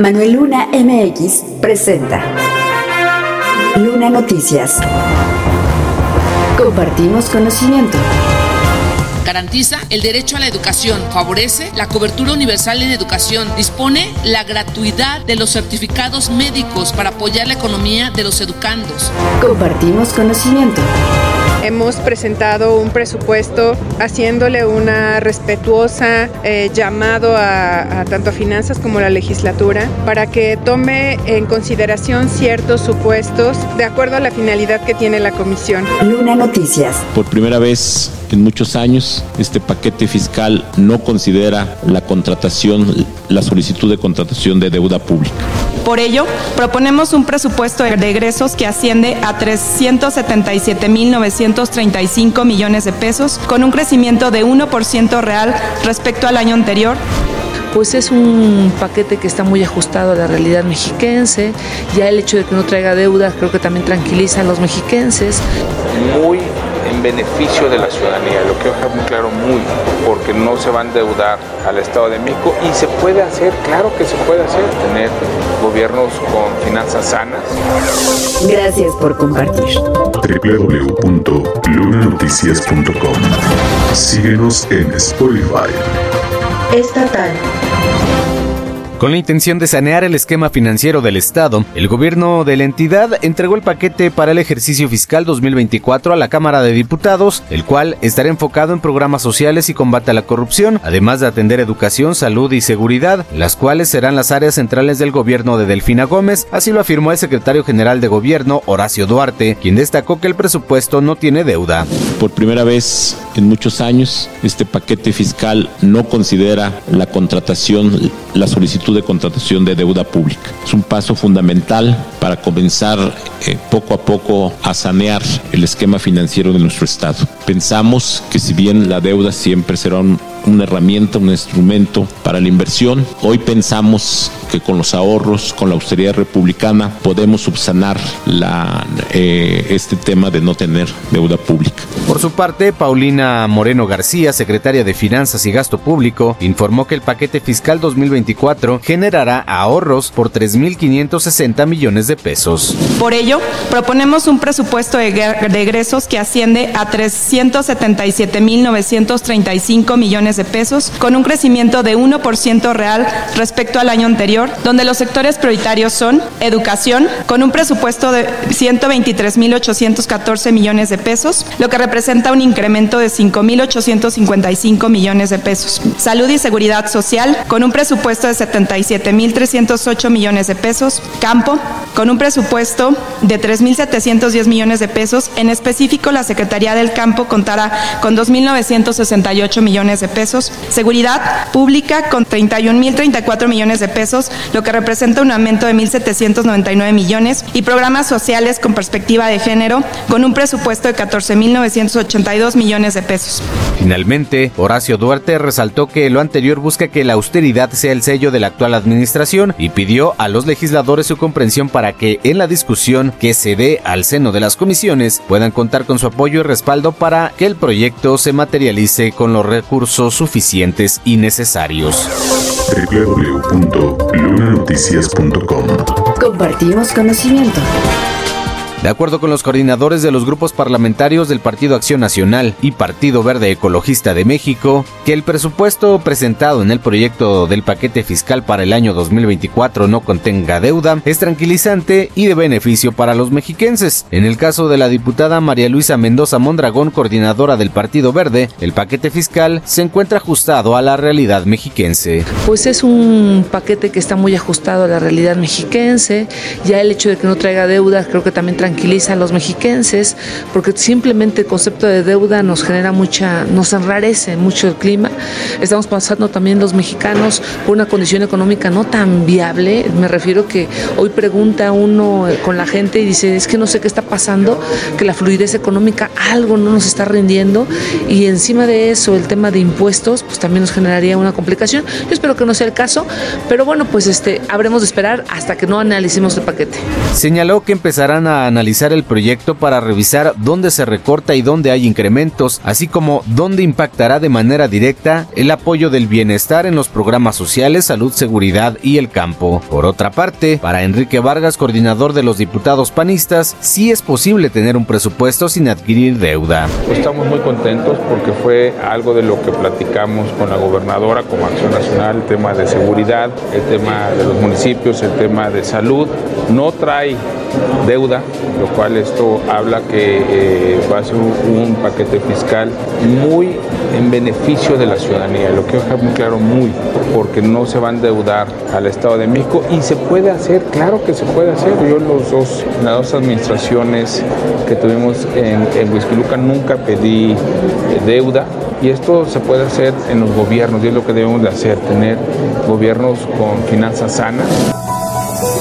Manuel Luna MX presenta Luna Noticias. Compartimos conocimiento. Garantiza el derecho a la educación, favorece la cobertura universal en educación, dispone la gratuidad de los certificados médicos para apoyar la economía de los educandos. Compartimos conocimiento. Hemos presentado un presupuesto haciéndole una respetuosa eh, llamado a, a, tanto a finanzas como a la legislatura para que tome en consideración ciertos supuestos de acuerdo a la finalidad que tiene la comisión. Luna Noticias. Por primera vez en muchos años, este paquete fiscal no considera la contratación, la solicitud de contratación de deuda pública. Por ello, proponemos un presupuesto de egresos que asciende a 377.935 millones de pesos, con un crecimiento de 1% real respecto al año anterior pues es un paquete que está muy ajustado a la realidad mexiquense. Ya el hecho de que no traiga deuda creo que también tranquiliza a los mexiquenses. Muy en beneficio de la ciudadanía, lo quiero dejar muy claro, muy, porque no se va a endeudar al Estado de México y se puede hacer, claro que se puede hacer, tener gobiernos con finanzas sanas. Gracias por compartir. www.lunanoticias.com Síguenos en Spotify. Estatal. Con la intención de sanear el esquema financiero del Estado, el gobierno de la entidad entregó el paquete para el ejercicio fiscal 2024 a la Cámara de Diputados, el cual estará enfocado en programas sociales y combate a la corrupción, además de atender educación, salud y seguridad, las cuales serán las áreas centrales del gobierno de Delfina Gómez, así lo afirmó el secretario general de gobierno, Horacio Duarte, quien destacó que el presupuesto no tiene deuda. Por primera vez en muchos años, este paquete fiscal no considera la contratación, la solicitud de contratación de deuda pública. Es un paso fundamental para comenzar eh, poco a poco a sanear el esquema financiero de nuestro Estado. Pensamos que si bien la deuda siempre será un, una herramienta, un instrumento para la inversión, hoy pensamos que con los ahorros, con la austeridad republicana, podemos subsanar la, eh, este tema de no tener deuda pública. Por su parte, Paulina Moreno García, secretaria de Finanzas y Gasto Público, informó que el paquete fiscal 2024 generará ahorros por 3.560 millones de pesos. Por ello, proponemos un presupuesto de, de egresos que asciende a 377.935 millones de pesos, con un crecimiento de 1% real respecto al año anterior, donde los sectores prioritarios son educación, con un presupuesto de 123.814 millones de pesos, lo que representa un incremento de 5.855 millones de pesos. Salud y seguridad social, con un presupuesto de 77.308 millones de pesos. Campo, con un presupuesto de 3.710 millones de pesos. En específico, la Secretaría del Campo contará con 2.968 millones de pesos. Seguridad pública con 31.034 millones de pesos, lo que representa un aumento de 1.799 millones. Y programas sociales con perspectiva de género, con un presupuesto de 14.982 millones de pesos. Finalmente, Horacio Duarte resaltó que lo anterior busca que la austeridad sea el sello de la actual administración y pidió a los legisladores su comprensión para que en la discusión que se dé al seno de las comisiones puedan contar con su apoyo y respaldo para que el proyecto se materialice con los recursos suficientes y necesarios. www.lunanoticias.com Compartimos conocimiento. De acuerdo con los coordinadores de los grupos parlamentarios del Partido Acción Nacional y Partido Verde Ecologista de México, que el presupuesto presentado en el proyecto del paquete fiscal para el año 2024 no contenga deuda es tranquilizante y de beneficio para los mexiquenses. En el caso de la diputada María Luisa Mendoza Mondragón, coordinadora del Partido Verde, el paquete fiscal se encuentra ajustado a la realidad mexiquense. Pues es un paquete que está muy ajustado a la realidad mexiquense. Ya el hecho de que no traiga deuda creo que también tranquiliza a los mexiquenses, porque simplemente el concepto de deuda nos genera mucha, nos enrarece mucho el clima. Estamos pasando también los mexicanos por una condición económica no tan viable. Me refiero que hoy pregunta uno con la gente y dice, es que no sé qué está pasando, que la fluidez económica algo no nos está rindiendo y encima de eso el tema de impuestos pues también nos generaría una complicación. Yo espero que no sea el caso, pero bueno, pues este habremos de esperar hasta que no analicemos el paquete. Señaló que empezarán a analizar analizar el proyecto para revisar dónde se recorta y dónde hay incrementos, así como dónde impactará de manera directa el apoyo del bienestar en los programas sociales, salud, seguridad y el campo. Por otra parte, para Enrique Vargas, coordinador de los diputados panistas, sí es posible tener un presupuesto sin adquirir deuda. Estamos muy contentos porque fue algo de lo que platicamos con la gobernadora como Acción Nacional, el tema de seguridad, el tema de los municipios, el tema de salud. No trae deuda, lo cual esto habla que eh, va a ser un, paquete fiscal muy en beneficio de la ciudadanía, lo que dejar muy claro, muy, porque no se va a endeudar al Estado de México y se puede hacer, claro que se puede hacer. Yo los dos, las dos administraciones que tuvimos en, en Huizquiluca nunca pedí eh, deuda, y esto se puede hacer en los gobiernos y es lo que debemos de hacer, tener gobiernos con finanzas sanas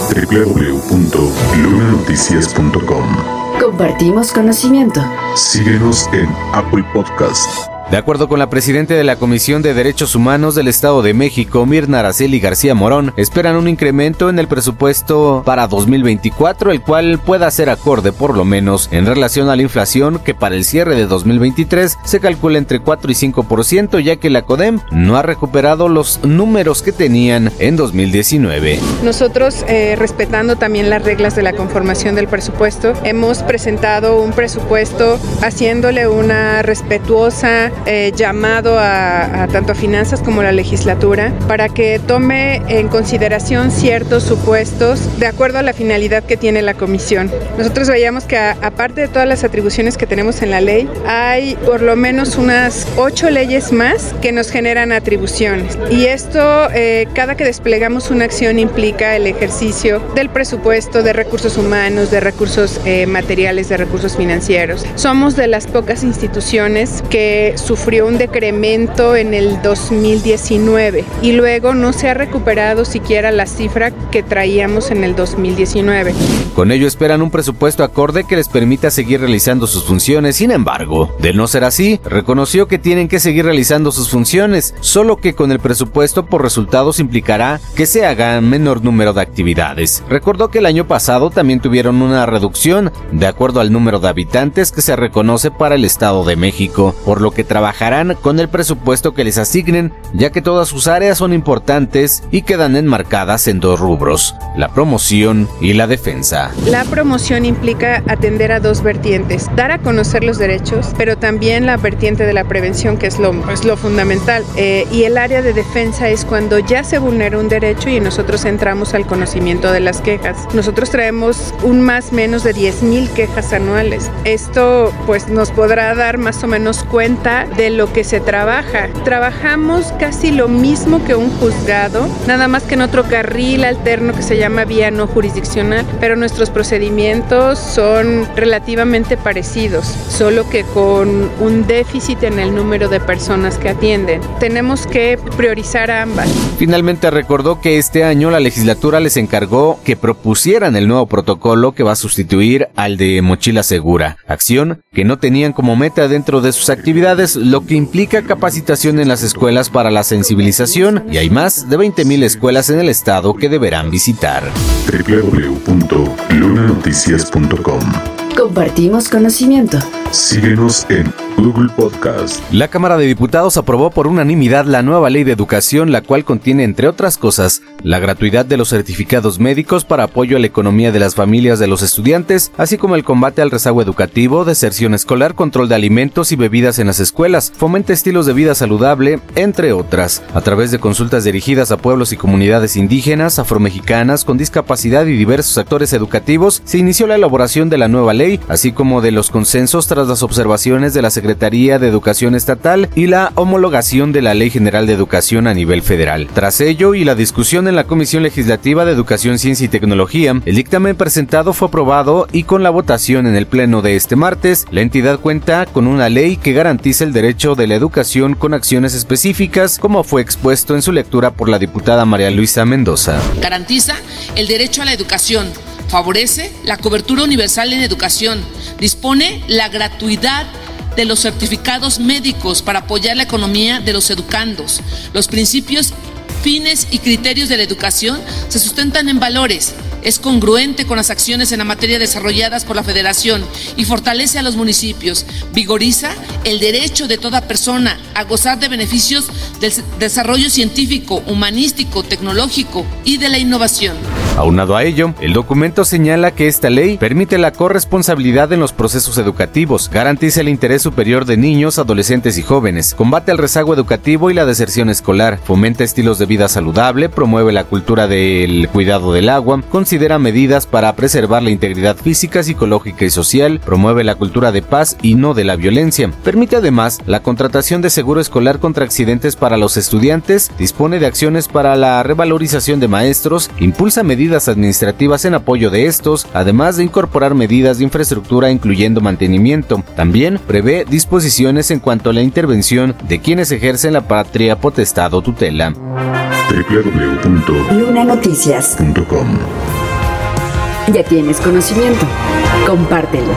www.lunanoticias.com Compartimos conocimiento. Síguenos en Apple Podcast. De acuerdo con la presidenta de la Comisión de Derechos Humanos del Estado de México, Mirna Araceli García Morón, esperan un incremento en el presupuesto para 2024, el cual pueda ser acorde por lo menos en relación a la inflación que para el cierre de 2023 se calcula entre 4 y 5%, ya que la CODEM no ha recuperado los números que tenían en 2019. Nosotros, eh, respetando también las reglas de la conformación del presupuesto, hemos presentado un presupuesto haciéndole una respetuosa eh, llamado a, tanto a finanzas como a la legislatura para que tome en consideración ciertos supuestos de acuerdo a la finalidad que tiene la comisión. Nosotros veíamos que aparte de todas las atribuciones que tenemos en la ley, hay por lo menos unas ocho leyes más que nos generan atribuciones. Y esto, eh, cada que desplegamos una acción implica el ejercicio del presupuesto, de recursos humanos, de recursos eh, materiales, de recursos financieros. Somos de las pocas instituciones que sufrió un decremento en el 2019 y luego no se ha recuperado siquiera la cifra que traíamos en el 2019. Con ello esperan un presupuesto acorde que les permita seguir realizando sus funciones. Sin embargo, de no ser así, reconoció que tienen que seguir realizando sus funciones, solo que con el presupuesto por resultados implicará que se haga menor número de actividades. Recordó que el año pasado también tuvieron una reducción de acuerdo al número de habitantes que se reconoce para el Estado de México, por lo que trabajarán con el presupuesto que les asignen, ya que todas sus áreas son importantes y quedan enmarcadas en dos rubros, la promoción y la defensa. La promoción implica atender a dos vertientes, dar a conocer los derechos, pero también la vertiente de la prevención, que es lo, es lo fundamental. Eh, y el área de defensa es cuando ya se vulnera un derecho y nosotros entramos al conocimiento de las quejas. Nosotros traemos un más menos de 10.000 quejas anuales. Esto pues nos podrá dar más o menos cuenta de lo que se trabaja. Trabajamos casi lo mismo que un juzgado, nada más que en otro carril alterno que se llama vía no jurisdiccional, pero nuestros procedimientos son relativamente parecidos, solo que con un déficit en el número de personas que atienden. Tenemos que priorizar ambas. Finalmente recordó que este año la legislatura les encargó que propusieran el nuevo protocolo que va a sustituir al de mochila segura, acción que no tenían como meta dentro de sus actividades, lo que implica capacitación en las escuelas para la sensibilización y hay más de 20.000 escuelas en el estado que deberán visitar. www.lunanoticias.com Compartimos conocimiento. Síguenos en Google Podcast. La Cámara de Diputados aprobó por unanimidad la nueva ley de educación, la cual contiene, entre otras cosas, la gratuidad de los certificados médicos para apoyo a la economía de las familias de los estudiantes, así como el combate al rezago educativo, deserción escolar, control de alimentos y bebidas en las escuelas, fomenta estilos de vida saludable, entre otras. A través de consultas dirigidas a pueblos y comunidades indígenas, afromexicanas, con discapacidad y diversos actores educativos, se inició la elaboración de la nueva ley así como de los consensos tras las observaciones de la Secretaría de Educación Estatal y la homologación de la Ley General de Educación a nivel federal. Tras ello y la discusión en la Comisión Legislativa de Educación, Ciencia y Tecnología, el dictamen presentado fue aprobado y con la votación en el Pleno de este martes, la entidad cuenta con una ley que garantiza el derecho de la educación con acciones específicas, como fue expuesto en su lectura por la diputada María Luisa Mendoza. Garantiza el derecho a la educación favorece la cobertura universal en educación, dispone la gratuidad de los certificados médicos para apoyar la economía de los educandos. Los principios, fines y criterios de la educación se sustentan en valores es congruente con las acciones en la materia desarrolladas por la Federación y fortalece a los municipios, vigoriza el derecho de toda persona a gozar de beneficios del desarrollo científico, humanístico, tecnológico y de la innovación. Aunado a ello, el documento señala que esta ley permite la corresponsabilidad en los procesos educativos, garantiza el interés superior de niños, adolescentes y jóvenes, combate el rezago educativo y la deserción escolar, fomenta estilos de vida saludable, promueve la cultura del cuidado del agua, considera medidas para preservar la integridad física, psicológica y social, promueve la cultura de paz y no de la violencia, permite además la contratación de seguro escolar contra accidentes para los estudiantes, dispone de acciones para la revalorización de maestros, impulsa medidas administrativas en apoyo de estos, además de incorporar medidas de infraestructura incluyendo mantenimiento. También prevé disposiciones en cuanto a la intervención de quienes ejercen la patria potestad o tutela. www.lunanoticias.com Ya tienes conocimiento. Compártelo.